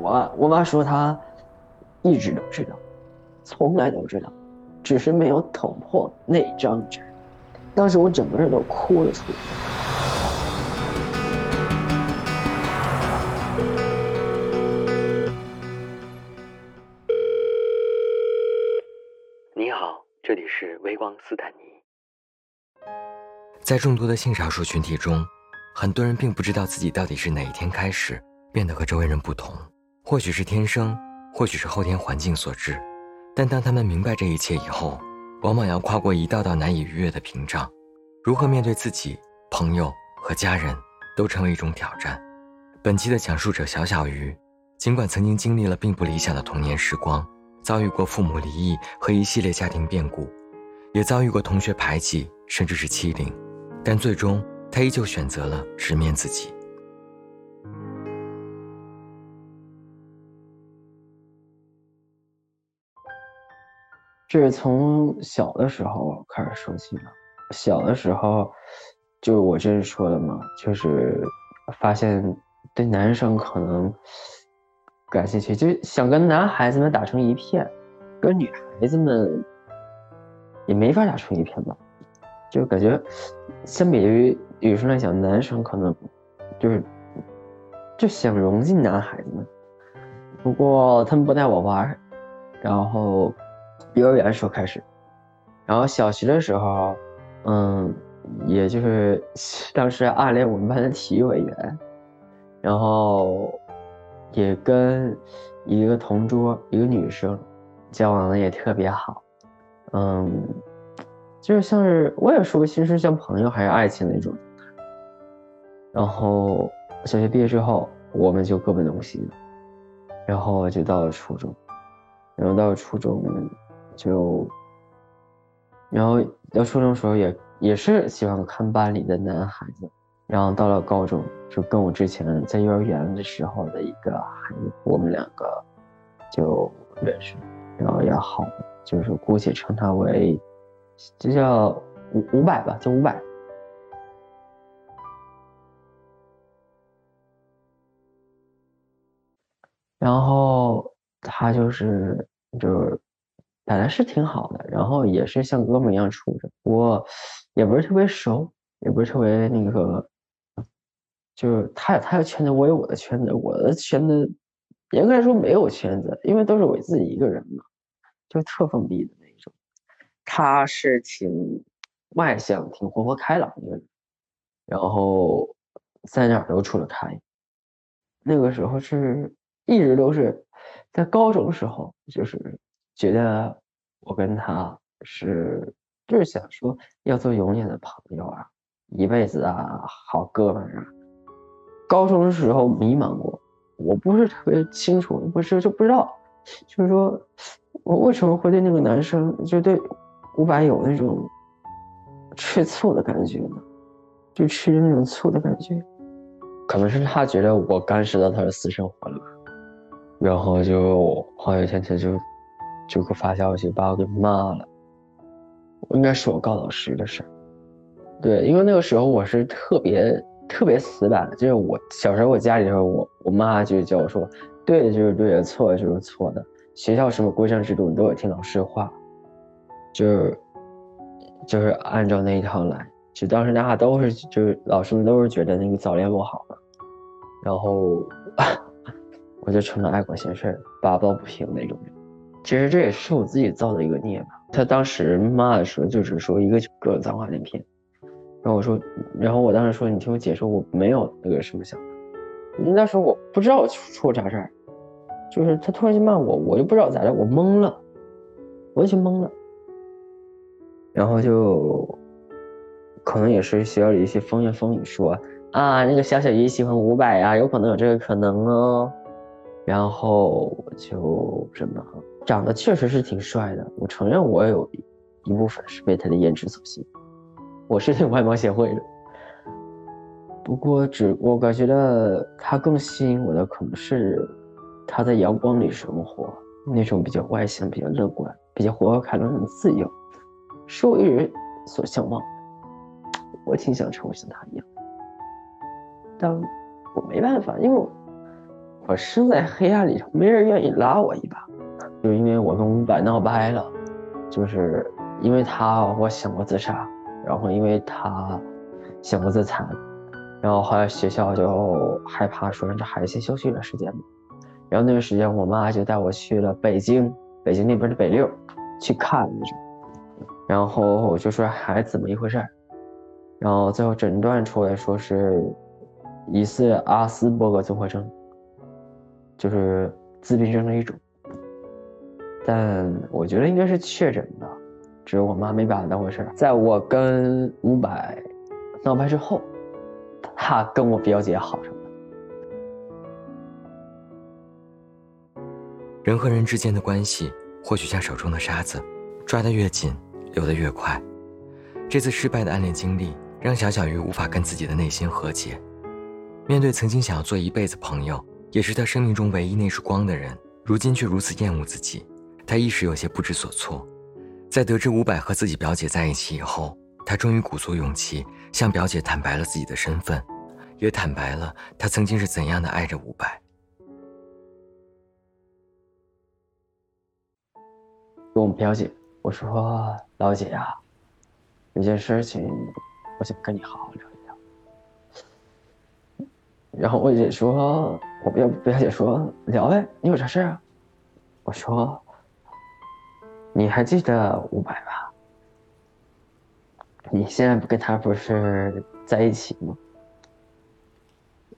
我我妈说她一直都知道，从来都知道，只是没有捅破那张纸。当时我整个人都哭了出来。你好，这里是微光斯坦尼。在众多的性少数群体中，很多人并不知道自己到底是哪一天开始变得和周围人不同。或许是天生，或许是后天环境所致，但当他们明白这一切以后，往往要跨过一道道难以逾越的屏障。如何面对自己、朋友和家人，都成为一种挑战。本期的讲述者小小鱼，尽管曾经经历了并不理想的童年时光，遭遇过父母离异和一系列家庭变故，也遭遇过同学排挤，甚至是欺凌，但最终他依旧选择了直面自己。这是从小的时候开始说起的。小的时候，就我这是说的嘛，就是发现对男生可能感兴趣，就想跟男孩子们打成一片，跟女孩子们也没法打成一片吧。就感觉相比于女生来讲，男生可能就是就想融进男孩子们。不过他们不带我玩，然后。幼儿园时候开始，然后小学的时候，嗯，也就是 当时暗恋我们班的体育委员，然后也跟一个同桌一个女生交往的也特别好，嗯，就是像是我也说不清是像朋友还是爱情那种。然后小学毕业之后，我们就各奔东西了，然后就到了初中，然后到了初中。就，然后到初中时候也也是喜欢看班里的男孩子，然后到了高中就跟我之前在幼儿园的时候的一个孩子，我们两个就认识，然后也好，就是姑且称他为，就叫五五百吧，叫五百。然后他就是就是。本来是挺好的，然后也是像哥们一样处着，我也不是特别熟，也不是特别那个，就是他有他的圈子，我有我的圈子，我的圈子严格来说没有圈子，因为都是我自己一个人嘛，就特封闭的那种。他是挺外向、挺活泼开朗的人，然后在哪都处得开。那个时候是一直都是在高中时候，就是。觉得我跟他是就是想说要做永远的朋友啊，一辈子啊，好哥们啊。高中的时候迷茫过，我不是特别清楚，不是就不知道，就是说我为什么会对那个男生就对伍佰有那种吃醋的感觉呢？就吃那种醋的感觉，可能是他觉得我干涉到他的私生活了，然后就好有一天他就。就给我发消息把我给骂了，我应该是我告老师的事儿。对，因为那个时候我是特别特别死板的，就是我小时候我家里头，我我妈就叫我说，对的就是对的，错的就是错的，学校什么规章制度你都得听老师话，就是就是按照那一套来。就当时大家都是就是老师们都是觉得那个早恋不好嘛，然后 我就成了爱管闲事、八抱不平那种人。其实这也是我自己造的一个孽吧。他当时骂的时候，就是说一个个脏话连篇。然后我说，然后我当时说，你听我解释，我没有那个什么想法。那时候我不知道出啥事儿，就是他突然间骂我，我就不知道咋的，我懵了，完全懵了。然后就可能也是学校里一些风言风语说啊，那个小小鱼喜欢五百呀，有可能有这个可能哦。然后我就什么。长得确实是挺帅的，我承认我有一部分是被他的颜值所吸引，我是挺外貌协会的。不过只我感觉到他更吸引我的可能是他在阳光里生活，那种比较外向、比较乐观、比较活泼开朗、很自由，是我一直所向往。我挺想成为像他一样，但我没办法，因为我我身在黑暗里，没人愿意拉我一把。我跟伍佰闹掰了，就是因为他我想过自杀，然后因为他想过自残，然后后来学校就害怕说让这孩子先休息一段时间吧。然后那段时间，我妈就带我去了北京，北京那边的北六去看那种。然后我就说孩子怎么一回事儿，然后最后诊断出来说是疑似阿斯伯格综合征，就是自闭症的一种。但我觉得应该是确诊的，只是我妈没把它当回事。在我跟伍佰闹掰之后，他跟我表姐好上了。人和人之间的关系，或许像手中的沙子，抓得越紧，流得越快。这次失败的暗恋经历，让小小鱼无法跟自己的内心和解。面对曾经想要做一辈子朋友，也是他生命中唯一那束光的人，如今却如此厌恶自己，他一时有些不知所措。在得知伍佰和自己表姐在一起以后，他终于鼓足勇气向表姐坦白了自己的身份，也坦白了他曾经是怎样的爱着伍佰。跟我表姐我说：“老姐呀，有件事情，我想跟你好好聊一聊。”然后我姐说：“我表表姐说聊呗，你有啥事啊？”我说：“你还记得伍佰吧？你现在不跟他不是在一起吗？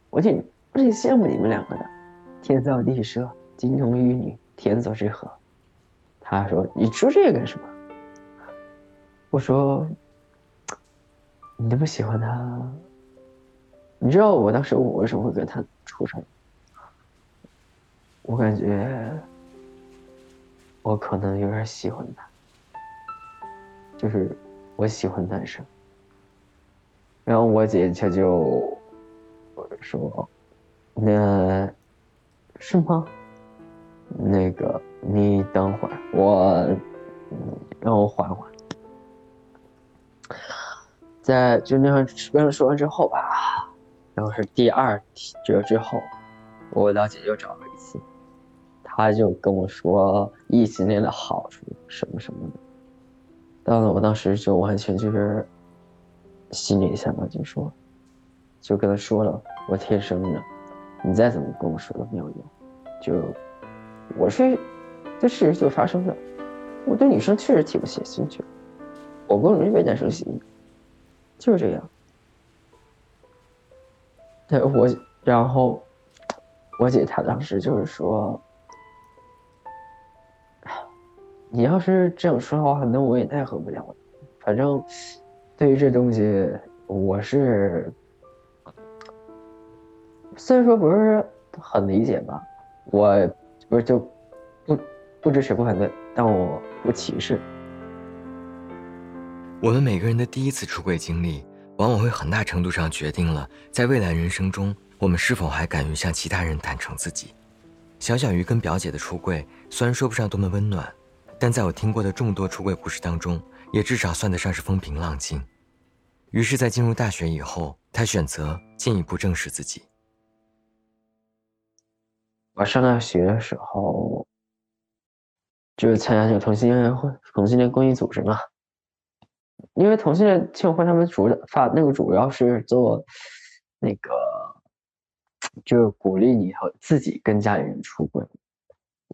我挺我挺羡慕你们两个的，天造地设，金童玉女，天作之合。”他说：“你说这个干什么？”我说：“你那么喜欢他，你知道我当时我为什么会跟他处上？我感觉我可能有点喜欢他，就是我喜欢男生。然后我姐姐就说：‘那是吗？’那个。”你等会儿，我让我缓缓。在就那样跟他说完之后吧，然后是第二这之后，我老姐又找了一次，他就跟我说异性恋的好处什么什么的。到了我当时就完全就是心里想法就说，就跟他说了，我天生的，你再怎么跟我说都没有用，就我是。这事实就发生了，我对女生确实挺不起兴趣，我更容易被男生吸引，就是这样。对我，然后我姐她当时就是说，你要是这样说的话，那我也奈何不了。反正对于这东西，我是虽然说不是很理解吧，我不是就。不不支持不反对，但我不歧视。我们每个人的第一次出柜经历，往往会很大程度上决定了在未来人生中，我们是否还敢于向其他人坦诚自己。小小鱼跟表姐的出柜，虽然说不上多么温暖，但在我听过的众多出轨故事当中，也至少算得上是风平浪静。于是，在进入大学以后，他选择进一步正视自己。我上大学的时候。就是参加这个同性恋会、同性恋公益组织嘛，因为同性恋庆会他们主发那个主要是做那个，就是鼓励你和自己跟家里人出轨。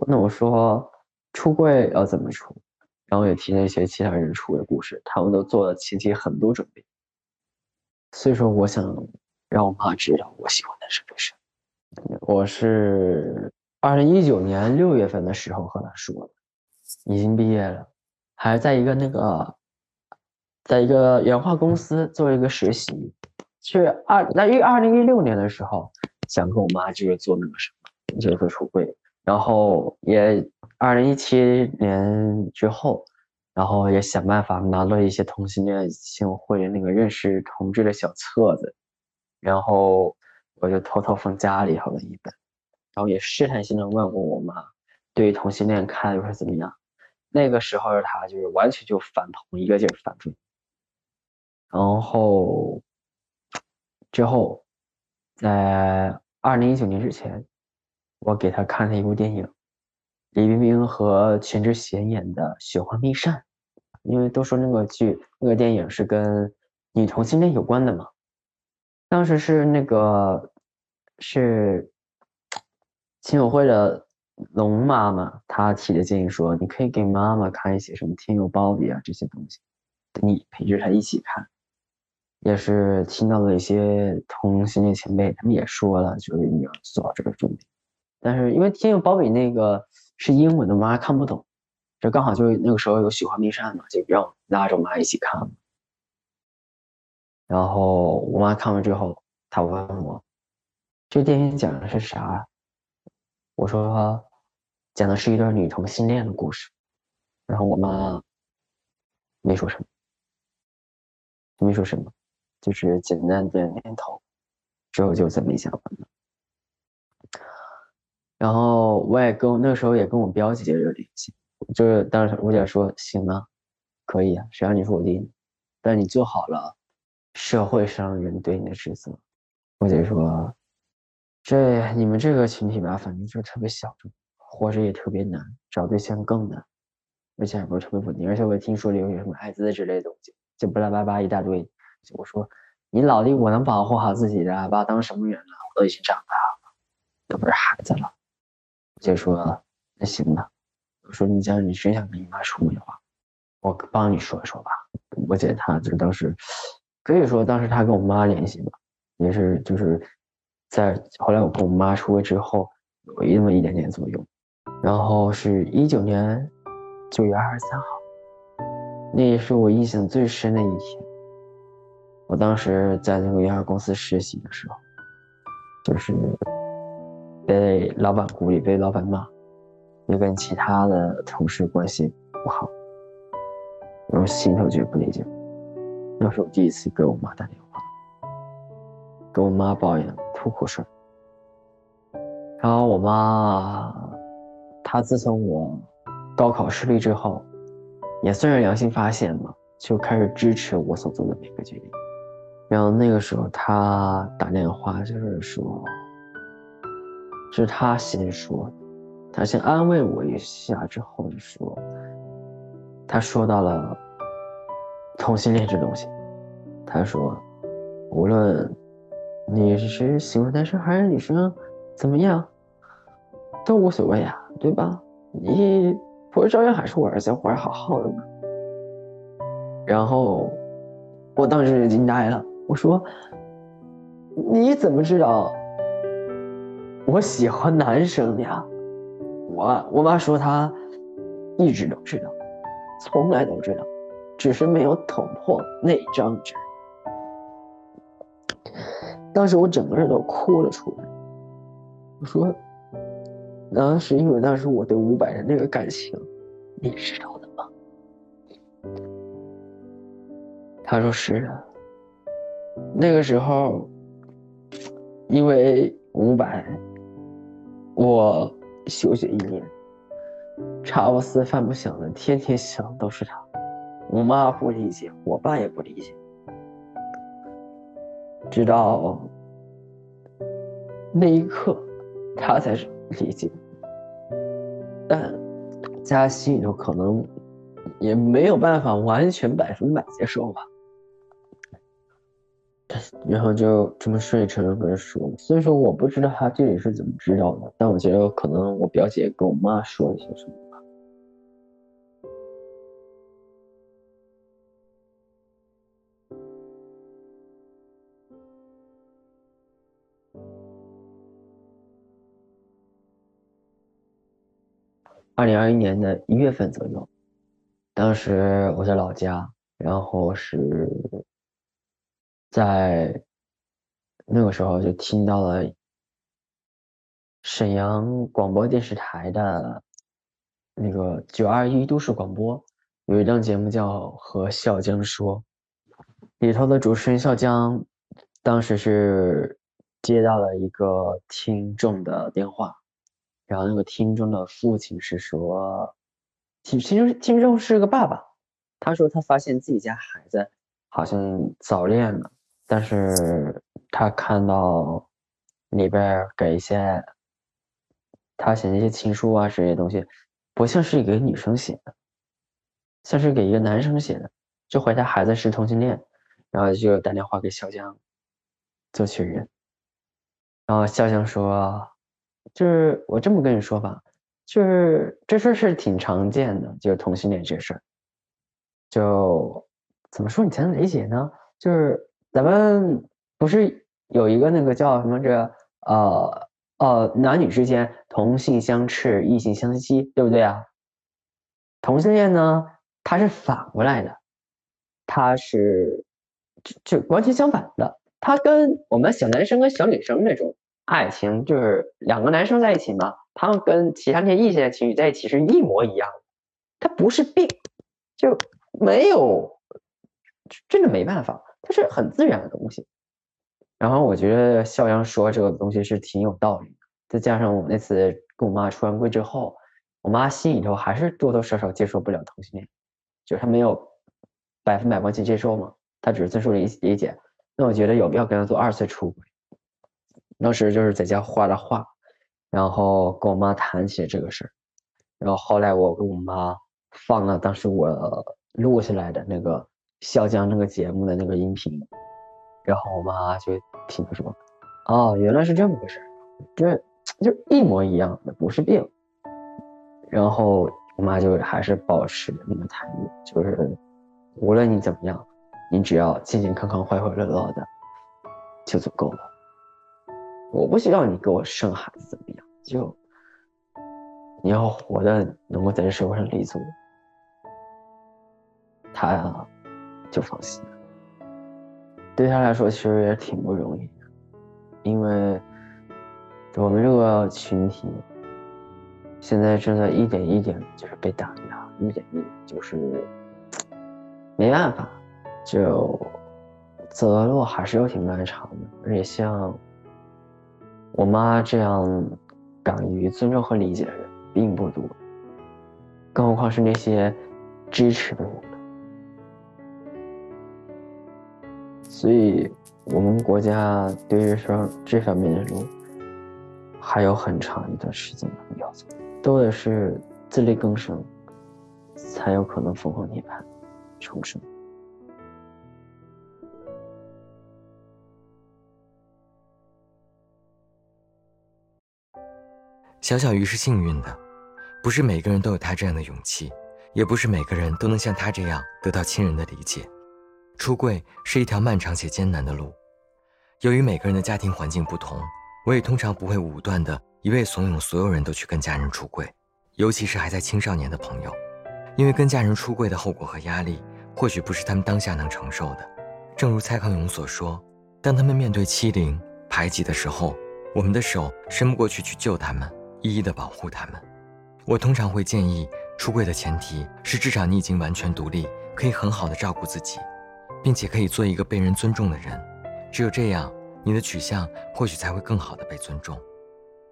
那我说出柜要怎么出，然后也提了一些其他人出柜故事，他们都做了前期很多准备。所以说，我想让我妈知道我喜欢的是不是。我是二零一九年六月份的时候和她说的。已经毕业了，还在一个那个，在一个原画公司做一个实习。是二那一二零一六年的时候，想跟我妈就是做那个什么，就是出柜。然后也二零一七年之后，然后也想办法拿了一些同性恋性会那个认识同志的小册子，然后我就偷偷放家里头了一本，然后也试探性的问过我妈，对同性恋看法是怎么样。那个时候的他就是完全就反同一个劲儿反对，然后之后在二零一九年之前，我给他看了一部电影，李冰冰和全智贤演的《雪花秘扇》，因为都说那个剧、那个电影是跟女同性恋有关的嘛。当时是那个是亲友会的龙妈妈，她提的建议说，你可以给妈妈看一些什么《天佑鲍比》啊这些东西，你陪着她一起看。也是听到了一些同性恋前辈，他们也说了，就是你要做好这个重点。但是因为《天佑鲍比》那个是英文的，我妈看不懂。这刚好就那个时候有《雪花秘扇》嘛，就让拉着我妈一起看。然后我妈看完之后，她问我：“这电影讲的是啥？”我说：“讲的是一段女同性恋的故事。”然后我妈没说什么，没说什么。就是简单点点头，之后就再没下文了。然后我也跟那时候也跟我表姐有联系，就是当时我姐说行啊，可以啊，谁让你是我弟呢，但你做好了社会上人对你的职责。我姐说，这你们这个群体吧，反正就特别小众，活着也特别难，找对象更难，而且还不是特别稳定。而且我也听说里有什么艾滋之类的东西，就巴拉巴拉一大堆。我说，你老弟，我能保护好自己的，把我当什么人了？我都已经长大了，都不是孩子了。姐说，那行吧。我说，你讲，你真想跟你妈说句话，我帮你说一说吧。我姐她就当时，可以说当时她跟我妈联系吧，也是就是在后来我跟我妈说之后，有那么一点点作用。然后是一九年九月二十三号，那也是我印象最深的一天。我当时在那个婴儿公司实习的时候，就是被老板孤立，被老板骂，也跟其他的同事关系不好，然后心头就不理解。那是我第一次给我妈打电话，给我妈抱怨吐苦水。然后我妈，她自从我高考失利之后，也算是良心发现嘛，就开始支持我所做的每个决定。然后那个时候，她打电话就是说，是他先说，他先安慰我一下，之后就说，他说到了同性恋这东西，他说，无论你是喜欢男生还是女生，怎么样，都无所谓啊，对吧？你不是照样还是我儿子，活得好好的吗？然后我当时就惊呆了。我说：“你怎么知道我喜欢男生呀？”我我妈说她一直都知道，从来都知道，只是没有捅破那张纸。当时我整个人都哭了出来。我说：“那是因为那时我对伍佰的那个感情，你知道的吗？”他说：“是的。”那个时候，因为伍佰，我休学一年，茶不思饭不想的，天天想都是他。我妈不理解，我爸也不理解，直到那一刻，他才是理解。但大家心里头可能也没有办法完全百分百接受吧。然后就这么顺理成章跟他说，所以说我不知道他具体是怎么知道的，但我觉得可能我表姐跟我妈说了些什么吧。二零二一年的一月份左右，当时我在老家，然后是。在那个时候就听到了沈阳广播电视台的那个九二一都市广播，有一档节目叫《和笑江说》，里头的主持人笑江当时是接到了一个听众的电话，然后那个听众的父亲是说，听听众听众是个爸爸，他说他发现自己家孩子好像早恋了。但是他看到里边给一些他写那些情书啊这些东西，不像是给女生写的，像是给一个男生写的，就怀他孩子是同性恋，然后就打电话给小江做确认，然后肖江说，就是我这么跟你说吧，就是这事儿是挺常见的，就是同性恋这事儿，就怎么说你才能理解呢？就是咱们不是有一个那个叫什么这呃。呃，男女之间同性相斥，异性相吸，对不对啊？同性恋呢，它是反过来的，它是就就完全相反的。它跟我们小男生跟小女生那种爱情，就是两个男生在一起嘛，他们跟其他那些异性的情侣在一起是一模一样的。它不是病，就没有，真的没办法，它是很自然的东西。然后我觉得肖阳说这个东西是挺有道理的，再加上我那次跟我妈出完柜之后，我妈心里头还是多多少少接受不了同性恋，就是她没有百分百完全接受嘛，她只是接受理理解。那我觉得有必要跟她做二次出轨。当时就是在家画了画，然后跟我妈谈起这个事儿，然后后来我跟我妈放了当时我录下来的那个笑江那个节目的那个音频。然后我妈就听说，哦，原来是这么回事，这就一模一样的，不是病。然后我妈就还是保持那个态度，就是无论你怎么样，你只要健健康康、快快乐乐的就足够了。我不需要你给我生孩子怎么样，就你要活的能够在这社会上立足，他呀就放心了。对他来说，其实也挺不容易的，因为我们这个群体现在正在一点一点就是被打压，一点一点就是没办法，就走的路还是有挺漫长的。而且像我妈这样敢于尊重和理解的人并不多，更何况是那些支持的人。所以，我们国家对于说这方面的路，还有很长一段时间要走，都得是自力更生，才有可能凤凰涅槃，重生。小小鱼是幸运的，不是每个人都有他这样的勇气，也不是每个人都能像他这样得到亲人的理解。出柜是一条漫长且艰难的路，由于每个人的家庭环境不同，我也通常不会武断的一味怂恿所有人都去跟家人出柜，尤其是还在青少年的朋友，因为跟家人出柜的后果和压力，或许不是他们当下能承受的。正如蔡康永所说，当他们面对欺凌、排挤的时候，我们的手伸不过去去救他们，一一的保护他们。我通常会建议，出柜的前提是至少你已经完全独立，可以很好的照顾自己。并且可以做一个被人尊重的人，只有这样，你的取向或许才会更好的被尊重。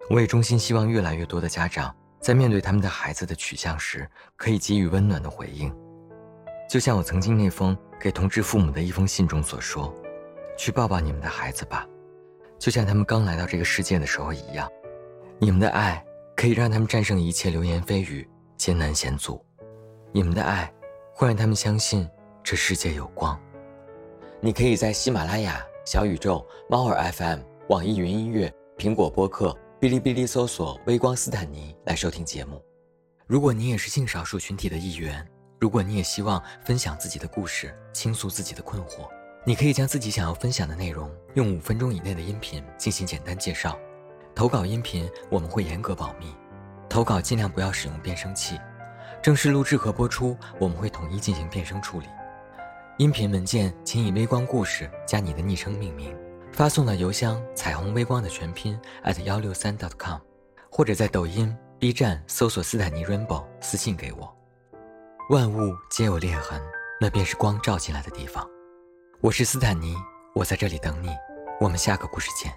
我也衷心希望越来越多的家长在面对他们的孩子的取向时，可以给予温暖的回应。就像我曾经那封给同志父母的一封信中所说：“去抱抱你们的孩子吧，就像他们刚来到这个世界的时候一样。你们的爱可以让他们战胜一切流言蜚语、艰难险阻。你们的爱会让他们相信这世界有光。”你可以在喜马拉雅、小宇宙、猫耳 FM、网易云音乐、苹果播客、哔哩哔哩搜索“微光斯坦尼”来收听节目。如果你也是性少数群体的一员，如果你也希望分享自己的故事、倾诉自己的困惑，你可以将自己想要分享的内容用五分钟以内的音频进行简单介绍。投稿音频我们会严格保密，投稿尽量不要使用变声器。正式录制和播出我们会统一进行变声处理。音频文件请以“微光故事”加你的昵称命名，发送到邮箱“彩虹微光”的全拼 at 幺六三 dot .com，或者在抖音、B 站搜索“斯坦尼 Rainbow” 私信给我。万物皆有裂痕，那便是光照进来的地方。我是斯坦尼，我在这里等你。我们下个故事见。